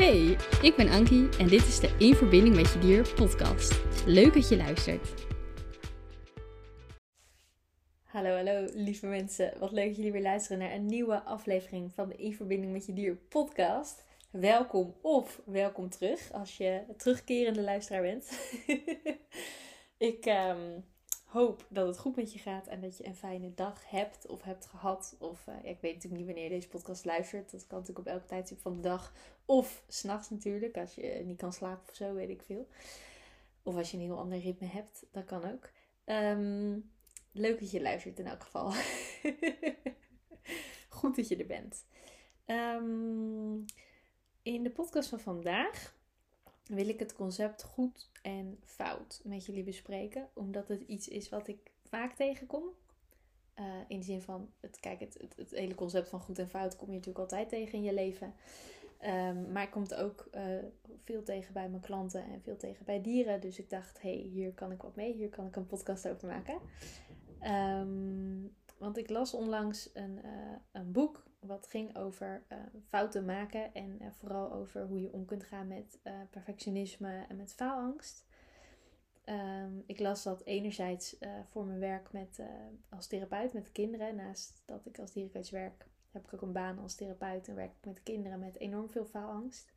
Hey, ik ben Ankie en dit is de In Verbinding met Je Dier podcast. Leuk dat je luistert. Hallo, hallo lieve mensen. Wat leuk dat jullie weer luisteren naar een nieuwe aflevering van de In Verbinding met Je Dier podcast. Welkom of welkom terug als je terugkerende luisteraar bent. ik um, hoop dat het goed met je gaat en dat je een fijne dag hebt of hebt gehad. Of uh, ik weet natuurlijk niet wanneer je deze podcast luistert. Dat kan natuurlijk op elke tijdstip van de dag. Of s'nachts natuurlijk, als je niet kan slapen of zo, weet ik veel. Of als je een heel ander ritme hebt, dat kan ook. Um, leuk dat je luistert in elk geval. goed dat je er bent. Um, in de podcast van vandaag wil ik het concept goed en fout met jullie bespreken. Omdat het iets is wat ik vaak tegenkom. Uh, in de zin van, het, kijk, het, het, hele concept van goed en fout kom je natuurlijk altijd tegen in je leven. Um, maar ik kom het ook uh, veel tegen bij mijn klanten en veel tegen bij dieren. Dus ik dacht, hé, hey, hier kan ik wat mee. Hier kan ik een podcast over maken. Um, want ik las onlangs een, uh, een boek wat ging over uh, fouten maken en uh, vooral over hoe je om kunt gaan met uh, perfectionisme en met faalangst. Um, ik las dat enerzijds voor mijn werk met, als therapeut met kinderen. Naast dat ik als dierencoach werk, heb ik ook een baan als therapeut en werk ik met kinderen met enorm veel faalangst.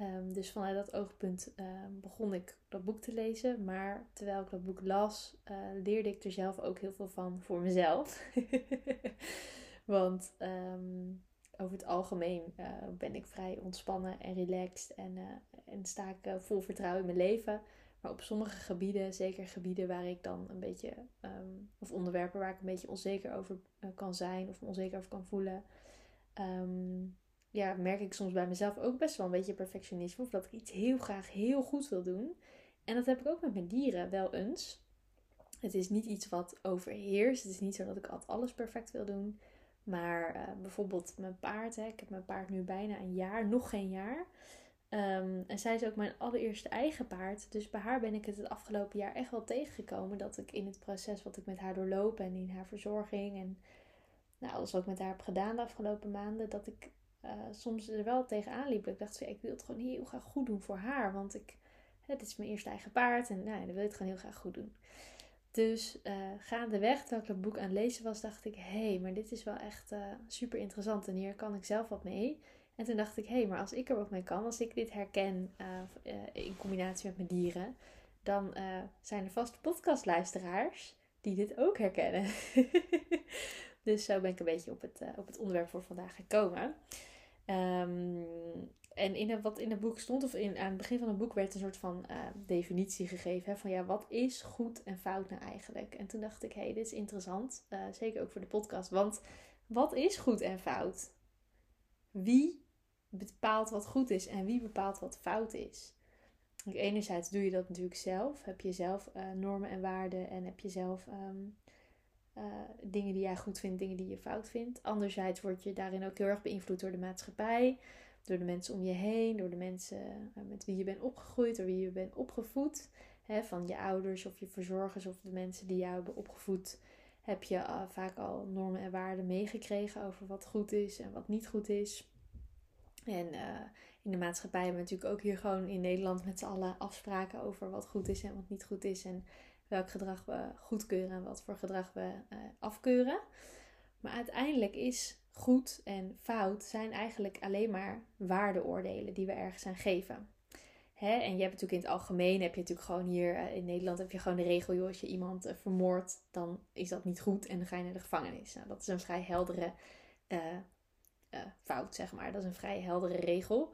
Um, dus vanuit dat oogpunt begon ik dat boek te lezen. Maar terwijl ik dat boek las, leerde ik er zelf ook heel veel van voor mezelf. Want um, over het algemeen uh, ben ik vrij ontspannen en relaxed en, uh, en sta ik uh, vol vertrouwen in mijn leven. Maar op sommige gebieden, zeker gebieden waar ik dan een beetje, um, of onderwerpen waar ik een beetje onzeker over kan zijn of onzeker over kan voelen, um, ja, merk ik soms bij mezelf ook best wel een beetje perfectionisme. Of dat ik iets heel graag heel goed wil doen. En dat heb ik ook met mijn dieren wel eens. Het is niet iets wat overheerst. Het is niet zo dat ik altijd alles perfect wil doen. Maar uh, bijvoorbeeld mijn paard, hè, ik heb mijn paard nu bijna een jaar, nog geen jaar. Um, en zij is ook mijn allereerste eigen paard. Dus bij haar ben ik het het afgelopen jaar echt wel tegengekomen. Dat ik in het proces wat ik met haar doorloop en in haar verzorging en nou, alles wat ik met haar heb gedaan de afgelopen maanden, dat ik uh, soms er wel tegenaan liep. Ik dacht, ik wil het gewoon heel graag goed doen voor haar. Want ik, dit is mijn eerste eigen paard en nou, dan wil ik het gewoon heel graag goed doen. Dus uh, gaandeweg, terwijl ik dat boek aan het lezen was, dacht ik: hé, hey, maar dit is wel echt uh, super interessant en hier kan ik zelf wat mee. En toen dacht ik: hé, hey, maar als ik er wat mee kan, als ik dit herken uh, in combinatie met mijn dieren, dan zijn er vast podcastluisteraars die dit ook herkennen. dus zo ben ik een beetje op het, op het onderwerp voor vandaag gekomen. Um, en in wat in het boek stond, of in, aan het begin van het boek, werd een soort van uh, definitie gegeven. Hè, van ja, wat is goed en fout nou eigenlijk? En toen dacht ik, hé, hey, dit is interessant. Uh, zeker ook voor de podcast. Want wat is goed en fout? Wie bepaalt wat goed is en wie bepaalt wat fout is? Enerzijds doe je dat natuurlijk zelf. Heb je zelf uh, normen en waarden en heb je zelf um, dingen die jij goed vindt, dingen die je fout vindt. Anderzijds word je daarin ook heel erg beïnvloed door de maatschappij. Door de mensen om je heen, door de mensen eh, met wie je bent opgegroeid, door wie je bent opgevoed. Hè, van je ouders of je verzorgers of de mensen die jou hebben opgevoed. Heb je uh, vaak al normen en waarden meegekregen over wat goed is en wat niet goed is. En uh, in de maatschappij hebben we natuurlijk ook hier gewoon in Nederland met z'n allen afspraken over wat goed is en wat niet goed is. En welk gedrag we goedkeuren en wat voor gedrag we afkeuren. Maar uiteindelijk is goed en fout zijn eigenlijk alleen maar waardeoordelen die we ergens aan geven. Hè? En je hebt natuurlijk in het algemeen, heb je natuurlijk gewoon hier uh, in Nederland, heb je gewoon de regel, joh, als je iemand uh, vermoordt, dan is dat niet goed en dan ga je naar de gevangenis. Nou, dat is een vrij heldere uh, fout, zeg maar. Dat is een vrij heldere regel.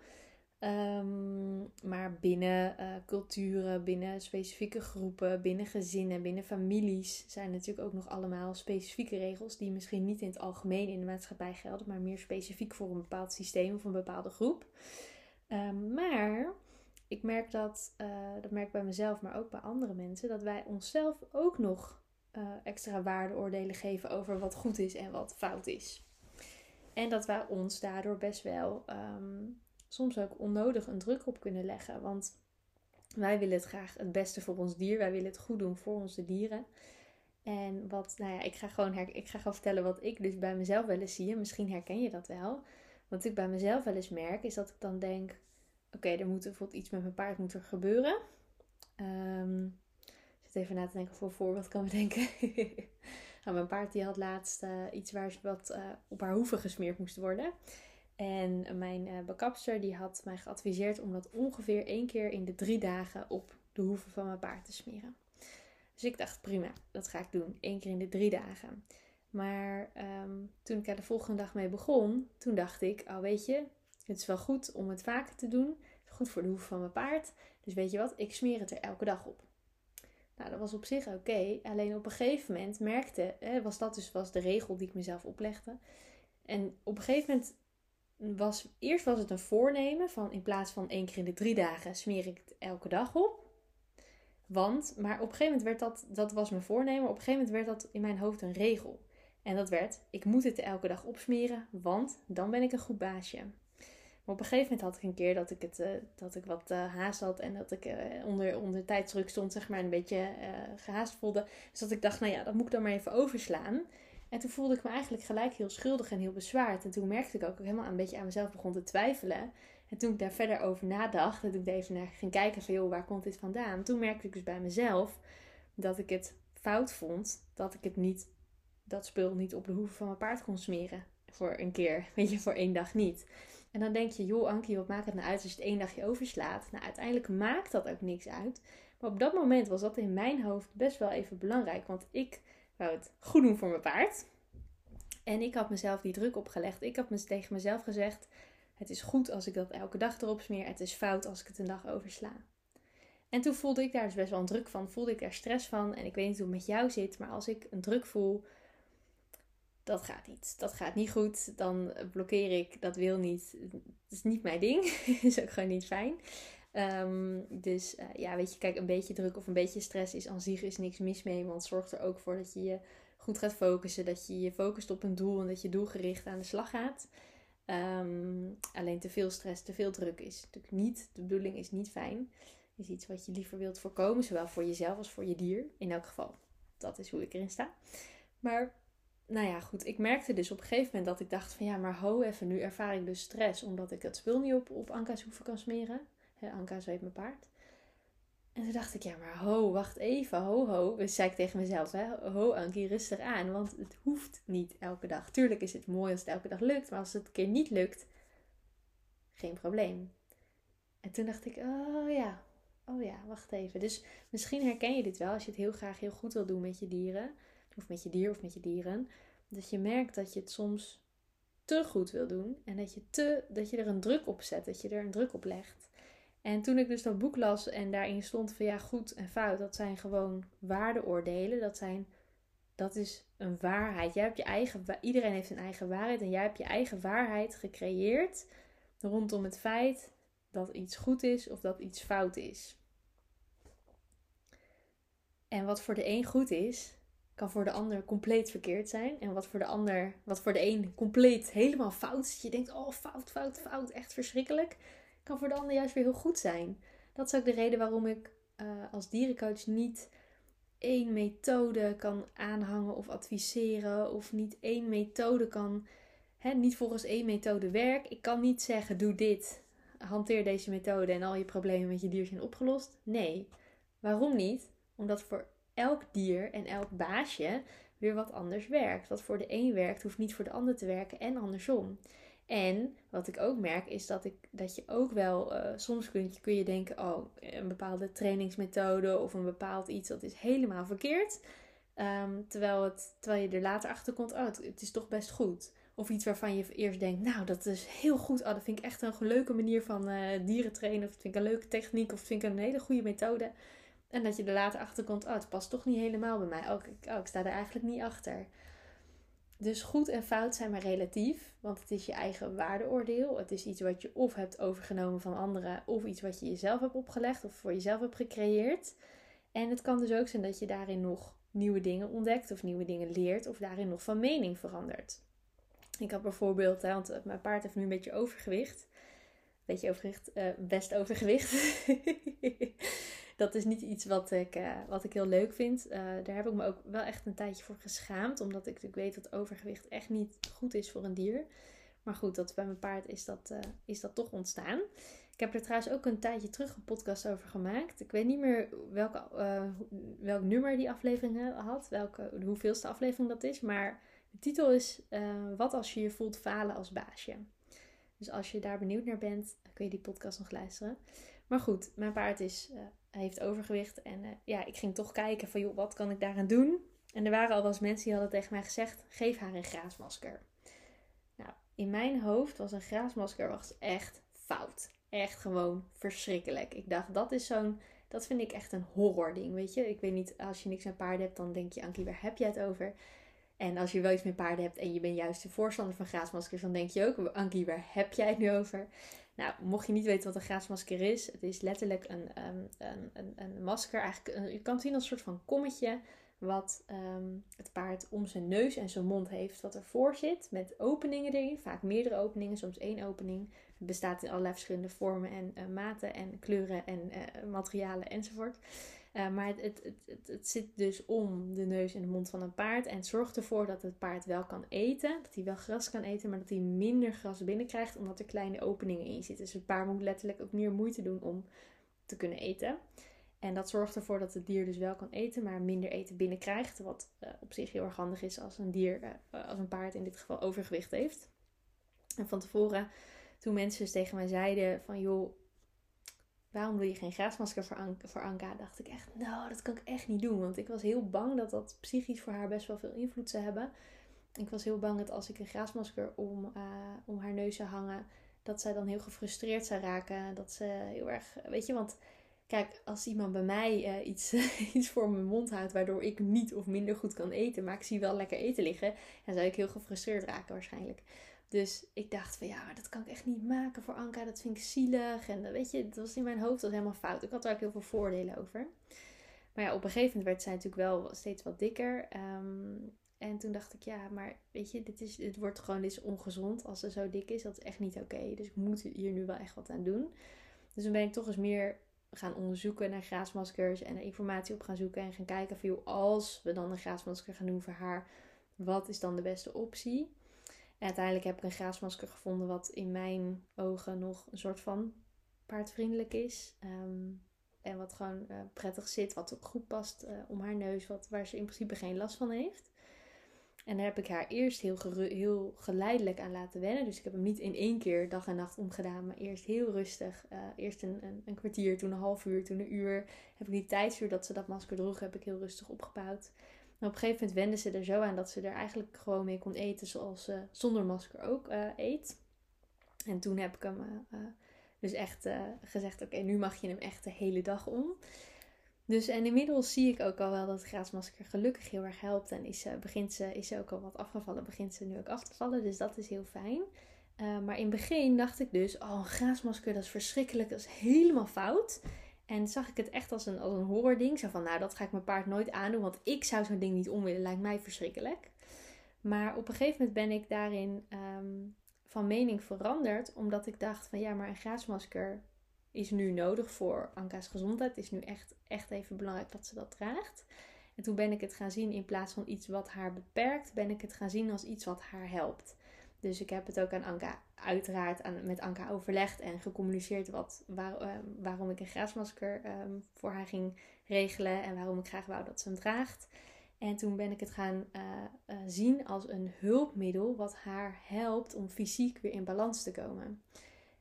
Um, maar binnen uh, culturen, binnen specifieke groepen, binnen gezinnen, binnen families zijn natuurlijk ook nog allemaal specifieke regels die misschien niet in het algemeen in de maatschappij gelden, maar meer specifiek voor een bepaald systeem of een bepaalde groep. Um, maar ik merk dat, uh, dat merk bij mezelf, maar ook bij andere mensen, dat wij onszelf ook nog uh, extra waardeoordelen geven over wat goed is en wat fout is. En dat wij ons daardoor best wel um, soms ook onnodig een druk op kunnen leggen. Want wij willen het graag het beste voor ons dier. Wij willen het goed doen voor onze dieren. En wat, nou ja, ik ga gewoon, her, ik ga gewoon vertellen wat ik dus bij mezelf wel eens zie. En misschien herken je dat wel. Wat ik bij mezelf wel eens merk, is dat ik dan denk: oké, er moet bijvoorbeeld iets met mijn paard moet er gebeuren. Um, ik zit even na te denken voor voorbeeld kan bedenken. nou, mijn paard die had laatst uh, iets waar wat uh, op haar hoeven gesmeerd moest worden. En mijn uh, bekapster die had mij geadviseerd om dat ongeveer één keer in de drie dagen op de hoeven van mijn paard te smeren. Dus ik dacht, prima, dat ga ik doen. Eén keer in de drie dagen. Maar um, toen ik er de volgende dag mee begon, toen dacht ik, oh weet je, het is wel goed om het vaker te doen. Goed voor de hoeven van mijn paard. Dus weet je wat, ik smeer het er elke dag op. Nou, dat was op zich oké. Alleen op een gegeven moment merkte, was dat dus was de regel die ik mezelf oplegde. En op een gegeven moment was, eerst was het een voornemen van in plaats van één keer in de drie dagen smeer ik het elke dag op. Want, maar op een gegeven moment werd dat, dat was mijn voornemen, op een gegeven moment werd dat in mijn hoofd een regel. En dat werd, ik moet het elke dag opsmeren, want dan ben ik een goed baasje. Maar op een gegeven moment had ik een keer dat ik, het, uh, dat ik wat uh, haast had en dat ik uh, onder, onder tijdsdruk stond, zeg maar, een beetje gehaast voelde. Dus dat ik dacht, nou ja, dat moet ik dan maar even overslaan. En toen voelde ik me eigenlijk gelijk heel schuldig en heel bezwaard. En toen merkte ik ook helemaal een beetje aan mezelf begon te twijfelen. En toen ik daar verder over nadacht, toen ik even naar ging kijken van, joh, waar komt dit vandaan? Toen merkte ik dus bij mezelf dat ik het fout vond dat ik het niet, dat spul niet op de hoeven van mijn paard kon smeren. Voor een keer, weet je, voor één dag niet. En dan denk je, joh Ankie, wat maakt het nou uit als je het één dagje overslaat? Nou, uiteindelijk maakt dat ook niks uit. Maar op dat moment was dat in mijn hoofd best wel even belangrijk. Want ik wou het goed doen voor mijn paard. En ik had mezelf die druk opgelegd. Ik had tegen mezelf gezegd: Het is goed als ik dat elke dag erop smeer. Het is fout als ik het een dag oversla. En toen voelde ik daar dus best wel een druk van. Voelde ik daar stress van. En ik weet niet hoe het met jou zit. Maar als ik een druk voel, dat gaat niet. Dat gaat niet goed. Dan blokkeer ik. Dat wil niet. Het is niet mijn ding. is ook gewoon niet fijn. Ehm, dus uh, ja, weet je, kijk, een beetje druk of een beetje stress is aan zich is niks mis mee. Want het zorgt er ook voor dat je je goed gaat focussen. Dat je je focust op een doel en dat je doelgericht aan de slag gaat. Um, alleen te veel stress, te veel druk is natuurlijk niet. De bedoeling is niet fijn. Is iets wat je liever wilt voorkomen, zowel voor jezelf als voor je dier. In elk geval, dat is hoe ik erin sta. Maar nou ja, goed. Ik merkte dus op een gegeven moment dat ik dacht van ja, maar ho even, nu ervaar ik dus stress omdat ik het spul niet op, op Anka's hoeven kan smeren. Anka zweet mijn paard. En toen dacht ik, ja, maar ho, wacht even, ho, ho. Dus zei ik tegen mezelf, hè, ho Ankie, rustig aan, want het hoeft niet elke dag. Tuurlijk is het mooi als het elke dag lukt, maar als het een keer niet lukt, geen probleem. En toen dacht ik, oh ja, oh ja, wacht even. Dus misschien herken je dit wel als je het heel graag heel goed wil doen met je dieren, of met je dier of met je dieren. Dat je merkt dat je het soms te goed wil doen en dat je, te, dat je er een druk op zet, dat je er een druk op legt. En toen ik dus dat boek las en daarin stond van ja, goed en fout, dat zijn gewoon waardeoordelen. Dat, zijn, dat is een waarheid. Jij hebt je eigen, iedereen heeft een eigen waarheid en jij hebt je eigen waarheid gecreëerd rondom het feit dat iets goed is of dat iets fout is. En wat voor de een goed is, kan voor de ander compleet verkeerd zijn. En wat voor de ander, wat voor de een compleet helemaal fout is. Je denkt, oh fout, fout, fout, echt verschrikkelijk kan voor de ander juist weer heel goed zijn. Dat is ook de reden waarom ik uh, als dierencoach niet één methode kan aanhangen of adviseren. Of niet één methode kan, hè, niet volgens één methode werk. Ik kan niet zeggen, doe dit, hanteer deze methode en al je problemen met je dier zijn opgelost. Nee. Waarom niet? Omdat voor elk dier en elk baasje weer wat anders werkt. Wat voor de een werkt, hoeft niet voor de ander te werken en andersom. En wat ik ook merk is dat, ik, dat je ook wel, uh, soms kun je, kun je denken, oh, een bepaalde trainingsmethode of een bepaald iets, dat is helemaal verkeerd. Um, terwijl, het, terwijl je er later achter komt, oh, het, is toch best goed. Of iets waarvan je eerst denkt, nou, dat is heel goed. Oh, dat vind ik echt een leuke manier van uh, dieren trainen. Of dat vind ik een leuke techniek. Of dat vind ik een hele goede methode. En dat je er later achter komt, oh, het past toch niet helemaal bij mij. Oh, ik, oh, ik sta er eigenlijk niet achter. Dus goed en fout zijn maar relatief, want het is je eigen waardeoordeel. Het is iets wat je of hebt overgenomen van anderen, of iets wat je jezelf hebt opgelegd of voor jezelf hebt gecreëerd. En het kan dus ook zijn dat je daarin nog nieuwe dingen ontdekt, of nieuwe dingen leert, of daarin nog van mening verandert. Ik had bijvoorbeeld, want eh, mijn paard heeft nu een beetje overgewicht. Beetje overgewicht, uh, best overgewicht. dat is niet iets wat ik, uh, wat ik heel leuk vind. Uh, daar heb ik me ook wel echt een tijdje voor geschaamd. Omdat ik natuurlijk weet dat overgewicht echt niet goed is voor een dier. Maar goed, dat bij mijn paard is dat, uh, is dat toch ontstaan. Ik heb er trouwens ook een tijdje terug een podcast over gemaakt. Ik weet niet meer welke, welk nummer die aflevering had, welke, hoeveelste aflevering dat is. Maar de titel is Wat als je je voelt falen als baasje. Dus als je daar benieuwd naar bent, kun je die podcast nog luisteren. Maar goed, mijn paard is, heeft overgewicht. En ja, ik ging toch kijken van, joh, wat kan ik daaraan doen? En er waren al wel eens mensen die hadden tegen mij gezegd, geef haar een graasmasker. Nou, in mijn hoofd was een graasmasker was echt fout. Echt gewoon verschrikkelijk. Ik dacht, dat is zo'n, dat vind ik echt een horror ding, weet je. Ik weet niet, als je niks met paarden hebt, dan denk je, Ankie, waar heb jij het over? En als je wel iets met paarden hebt en je bent juist de voorstander van graasmaskers, dan denk je ook, Ankie, waar heb jij het nu over? Nou, mocht je niet weten wat een graasmasker is, het is letterlijk een, um, een, een, een, masker. Eigenlijk, een, je kan het zien als een soort van kommetje wat ehm, het paard om zijn neus en zijn mond heeft, wat ervoor zit, met openingen erin, vaak meerdere openingen, soms één opening. Het bestaat in allerlei verschillende vormen en uh, maten en kleuren en uh, materialen enzovoort. Uh, maar het, het, het, zit dus om de neus en de mond van een paard en het zorgt ervoor dat het paard wel kan eten, dat hij wel gras kan eten, maar dat hij minder gras binnenkrijgt omdat er kleine openingen in zitten. Dus het paard moet letterlijk ook meer moeite doen om te kunnen eten. En dat zorgt ervoor dat het dier dus wel kan eten, maar minder eten binnenkrijgt. Wat uh, op zich heel erg handig is als een dier, uh, als een paard in dit geval, overgewicht heeft. En van tevoren, toen mensen dus tegen mij zeiden van joh, waarom wil je geen graasmasker voor, An voor Anka? Dacht ik echt, nou, dat kan ik echt niet doen. Want ik was heel bang dat dat psychisch voor haar best wel veel invloed zou hebben. Ik was heel bang dat als ik een graasmasker om, uh, om haar neus zou hangen, dat zij dan heel gefrustreerd zou raken. Dat ze heel erg, weet je, want Kijk, als iemand bij mij uh, iets, iets voor mijn mond houdt waardoor ik niet of minder goed kan eten, maar ik zie wel lekker eten liggen, dan zou ik heel gefrustreerd raken waarschijnlijk. Dus ik dacht van ja, maar dat kan ik echt niet maken voor Anka. Dat vind ik zielig. En weet je, dat was in mijn hoofd was helemaal fout. Ik had er ook heel veel voordelen over. Maar ja, op een gegeven moment werd zij natuurlijk wel steeds wat dikker. Um, en toen dacht ik, ja, maar weet je, dit, is, wordt gewoon dit is ongezond als ze zo dik is. Dat is echt niet oké. Dus ik moet hier nu wel echt wat aan doen. Dus dan ben ik toch eens meer gaan onderzoeken naar graasmaskers en er informatie op gaan zoeken en gaan kijken van joh, als we dan een graasmasker gaan doen voor haar, wat is dan de beste optie? En uiteindelijk heb ik een graasmasker gevonden wat in mijn ogen nog een soort van paardvriendelijk is. Ehm, en wat gewoon uh, prettig zit, wat ook goed past uh, om haar neus, wat, waar ze in principe geen last van heeft. En daar heb ik haar eerst heel, heel geleidelijk aan laten wennen. Dus ik heb hem niet in één keer dag en nacht omgedaan, maar eerst heel rustig. Uh, eerst een, een, een, kwartier, toen een half uur, toen een uur. Heb ik die tijdsuur dat ze dat masker droeg, heb ik heel rustig opgebouwd. Op een gegeven moment wende ze er zo aan dat ze er eigenlijk gewoon mee kon eten zoals ze zonder masker ook uh, eet. En toen heb ik hem uh, dus echt gezegd, oké, nu mag je hem echt de hele dag om. Dus en inmiddels zie ik ook al wel dat het graasmasker gelukkig heel erg helpt. En is, begint ze, is ze ook al wat afgevallen, begint ze nu ook af te vallen. Dus dat is heel fijn. Maar in het begin dacht ik dus, oh een graasmasker dat is verschrikkelijk, dat is helemaal fout. En zag ik het echt als een, als een horror ding. Zo van, nou dat ga ik mijn paard nooit aandoen, want ik zou zo'n ding niet om willen, lijkt mij verschrikkelijk. Maar op een gegeven moment ben ik daarin um, van mening veranderd, omdat ik dacht van ja, maar een graasmasker is nu nodig voor Anka's gezondheid. Het is nu echt, echt even belangrijk dat ze dat draagt. En toen ben ik het gaan zien in plaats van iets wat haar beperkt, ben ik het gaan zien als iets wat haar helpt. Dus ik heb het ook aan Anka, uiteraard aan, met Anka overlegd en gecommuniceerd wat, waar, uh, waarom ik een graasmasker um, voor haar ging regelen en waarom ik graag wou dat ze hem draagt. En toen ben ik het gaan uh, uh, zien als een hulpmiddel wat haar helpt om fysiek weer in balans te komen.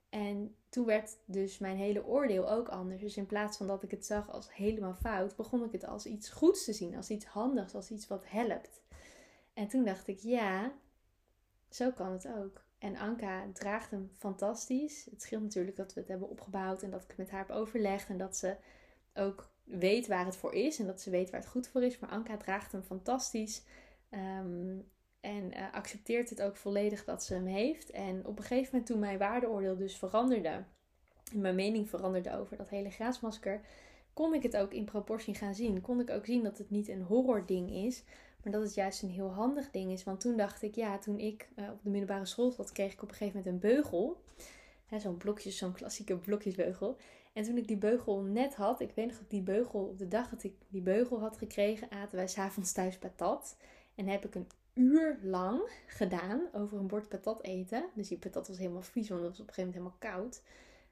En toen werd dus mijn hele oordeel ook anders. Dus in plaats van dat ik het zag als helemaal fout, begon ik het als iets goeds te zien, als iets handigs, als iets wat helpt. En toen dacht ik, ja, zo kan het ook. En Anka draagt hem fantastisch. Het scheelt natuurlijk dat we het hebben opgebouwd en dat ik met haar heb overlegd en dat ze ook weet waar het voor is en dat ze weet waar het goed voor is. Maar Anka draagt hem fantastisch. Um, en uh, accepteert het ook volledig dat ze hem heeft. En op een gegeven moment toen mijn waardeoordeel dus veranderde. En mijn mening veranderde over dat hele graasmasker. Kon ik het ook in proportie gaan zien. Kon ik ook zien dat het niet een horror ding is. Maar dat het juist een heel handig ding is. Want toen dacht ik, ja, toen ik uh, op de middelbare school zat, kreeg ik op een gegeven moment een beugel. Zo'n blokjes, zo'n klassieke blokjesbeugel. En toen ik die beugel net had, ik weet nog dat die beugel, op de dag dat ik die beugel had gekregen, aten wij s'avonds thuis patat. En heb ik een uur lang gedaan over een bord patat eten. Dus die patat was helemaal vies, want het was op een gegeven moment helemaal koud.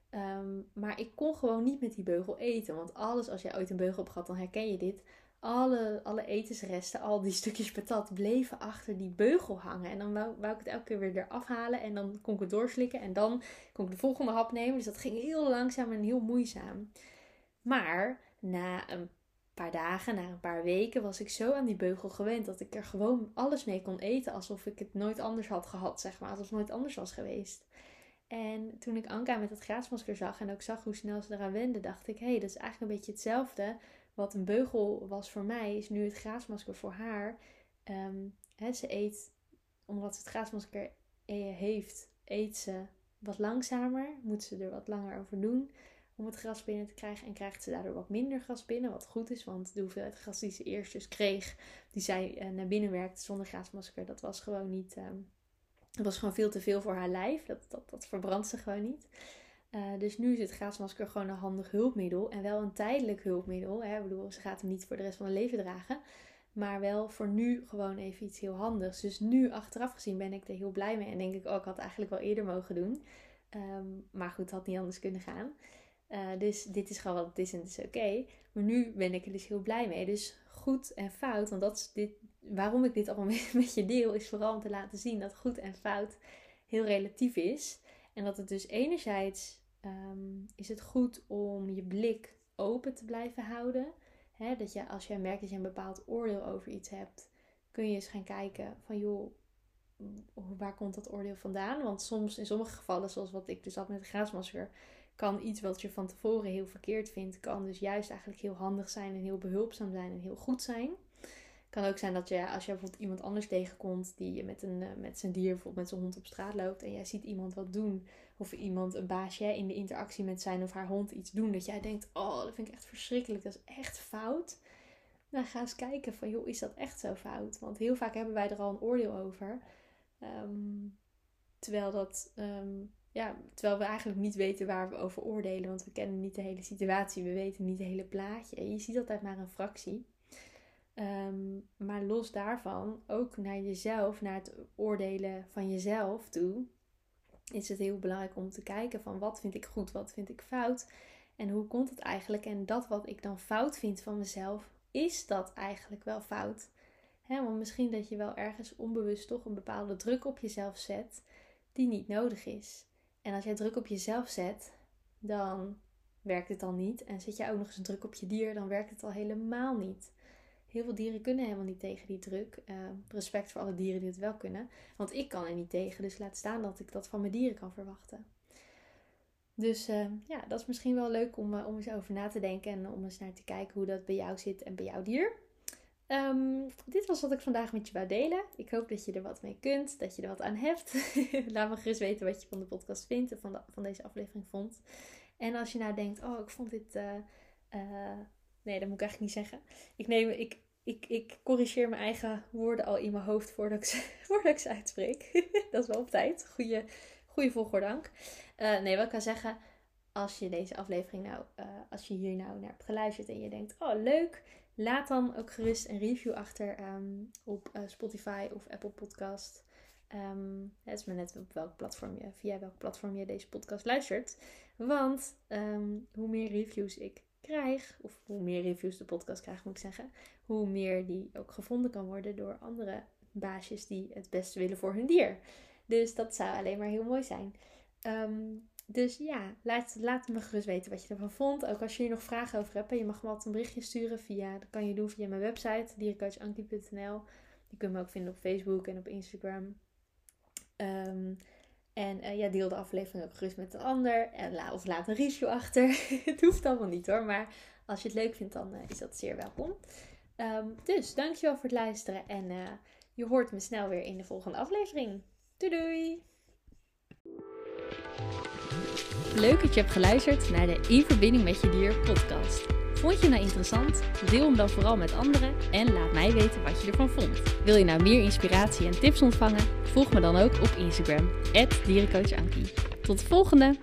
Ehm, maar ik kon gewoon niet met die beugel eten. Want alles, als jij ooit een beugel hebt gehad, dan herken je dit. Alle, alle etensresten, al die stukjes patat, bleven achter die beugel hangen. En dan wou, wou ik het elke keer weer eraf halen. En dan kon ik het doorslikken. En dan kon ik de volgende hap nemen. Dus dat ging heel langzaam en heel moeizaam. Maar na een paar dagen, na een paar weken, was ik zo aan die beugel gewend dat ik er gewoon alles mee kon eten. Alsof ik het nooit anders had gehad, zeg maar. Alsof het nooit anders was geweest. En toen ik Anka met dat graasmasker zag en ook zag hoe snel ze eraan wende, dacht ik: hé, hey, dat is eigenlijk een beetje hetzelfde. Wat een beugel was voor mij, is nu het graasmasker voor haar. Um, ze eet, omdat ze het graasmasker heeft, eet ze wat langzamer. Moet ze er wat langer over doen om het gras binnen te krijgen. En krijgt ze daardoor wat minder gras binnen. Wat goed is, want de hoeveelheid gras die ze eerst dus kreeg, die zij uh, naar binnen werkte zonder graasmasker, dat was gewoon niet. Um, dat was gewoon veel te veel voor haar lijf. Dat, dat, dat verbrandt ze gewoon niet. Uh, dus nu is het graasmasker gewoon een handig hulpmiddel. En wel een tijdelijk hulpmiddel. Hè? Ik bedoel, ze gaat hem niet voor de rest van haar leven dragen. Maar wel voor nu gewoon even iets heel handigs. Dus nu achteraf gezien ben ik er heel blij mee. En denk ik, oh, ik had eigenlijk wel eerder mogen doen. Um, maar goed, het had niet anders kunnen gaan. Uh, dus dit is gewoon wat het is en het is oké. Maar nu ben ik er dus heel blij mee. Dus goed en fout, want dat is dit, waarom ik dit allemaal met je deel, is vooral om te laten zien dat goed en fout heel relatief is. En dat het dus enerzijds um, is het goed om je blik open te blijven houden. Dat je als jij merkt dat je een bepaald oordeel over iets hebt, kun je eens gaan kijken van joh, waar komt dat oordeel vandaan? Want soms, in sommige gevallen, zoals wat ik dus had met de graasmasker, kan iets wat je van tevoren heel verkeerd vindt, kan dus juist eigenlijk heel handig zijn en heel behulpzaam zijn en heel goed zijn. Kan ook zijn dat je, als je bijvoorbeeld iemand anders tegenkomt die met, een, eh, met zijn dier, bijvoorbeeld met zijn hond op straat loopt en jij ziet iemand wat doen, of iemand, een baasje, in de interactie met zijn of haar hond iets doen, dat jij denkt, oh, dat vind ik echt verschrikkelijk, dat is echt fout. Dan ga eens kijken van, joh, is dat echt zo fout? Want heel vaak hebben wij er al een oordeel over. Ehm, terwijl dat ehm, ja, terwijl we eigenlijk niet weten waar we over oordelen, want we kennen niet de hele situatie, we weten niet het hele plaatje. Je ziet altijd maar een fractie. Ehm, maar los daarvan, ook naar jezelf, naar het oordelen van jezelf toe, is het heel belangrijk om te kijken van wat vind ik goed, wat vind ik fout en hoe komt het eigenlijk. En dat wat ik dan fout vind van mezelf, is dat eigenlijk wel fout? Want misschien dat je wel ergens onbewust toch een bepaalde druk op jezelf zet die niet nodig is. En als jij druk op jezelf zet, dan werkt het al niet. En zet jij ook nog eens druk op je dier, dan werkt het al helemaal niet. Heel veel dieren kunnen helemaal niet tegen die druk. Uh, respect voor alle dieren die het wel kunnen. Want ik kan er niet tegen, dus laat staan dat ik dat van mijn dieren kan verwachten. Dus uh, ja, dat is misschien wel leuk om, uh, om eens over na te denken en om eens naar te kijken hoe dat bij jou zit en bij jouw dier. Um, dit was wat ik vandaag met je wou delen. Ik hoop dat je er wat mee kunt, dat je er wat aan hebt. Laat me gerust weten wat je van de podcast vindt en van, van deze aflevering vond. En als je nou denkt, oh, ik vond dit. Nee, dat moet ik eigenlijk niet zeggen. Ik, neem, ik, ik, ik corrigeer mijn eigen woorden al in mijn hoofd voordat ik ze, voordat ik ze uitspreek. dat is wel op tijd. Goeie, goede volgorde, dank. Uh, nee, wat ik kan zeggen. Als je deze aflevering nou, als je hier nou naar hebt geluisterd en je denkt, oh leuk, Laat dan ook gerust een review achter ehm, op uh, Spotify of Apple Podcast. Um, het is maar net op welk platform je, via welk platform je deze podcast luistert. Want um, hoe meer reviews ik krijg, of hoe meer reviews de podcast krijgt, moet ik zeggen, hoe meer die ook gevonden kan worden door andere baasjes die het beste willen voor hun dier. Dus dat zou alleen maar heel mooi zijn. Um, dus ja, laat, laat me gerust weten wat je ervan vond. Ook als je hier nog vragen over hebt. Je mag me altijd een berichtje sturen via, dat kan je doen via mijn website, dierencoachankie.nl. Je kunt me ook vinden op Facebook en op Instagram. Um, en uh, ja, deel de aflevering ook gerust met een ander. En la of laat een review achter. het hoeft allemaal niet hoor. Maar als je het leuk vindt, dan uh, is dat zeer welkom. Um, dus dankjewel voor het luisteren. En uh, je hoort me snel weer in de volgende aflevering. Doei doei! Leuk dat je hebt geluisterd naar de In Verbinding met Je Dier podcast. Vond je nou interessant? Deel hem dan vooral met anderen en laat mij weten wat je ervan vond. Wil je nou meer inspiratie en tips ontvangen? Volg me dan ook op Instagram, dierencoachankie. Tot de volgende!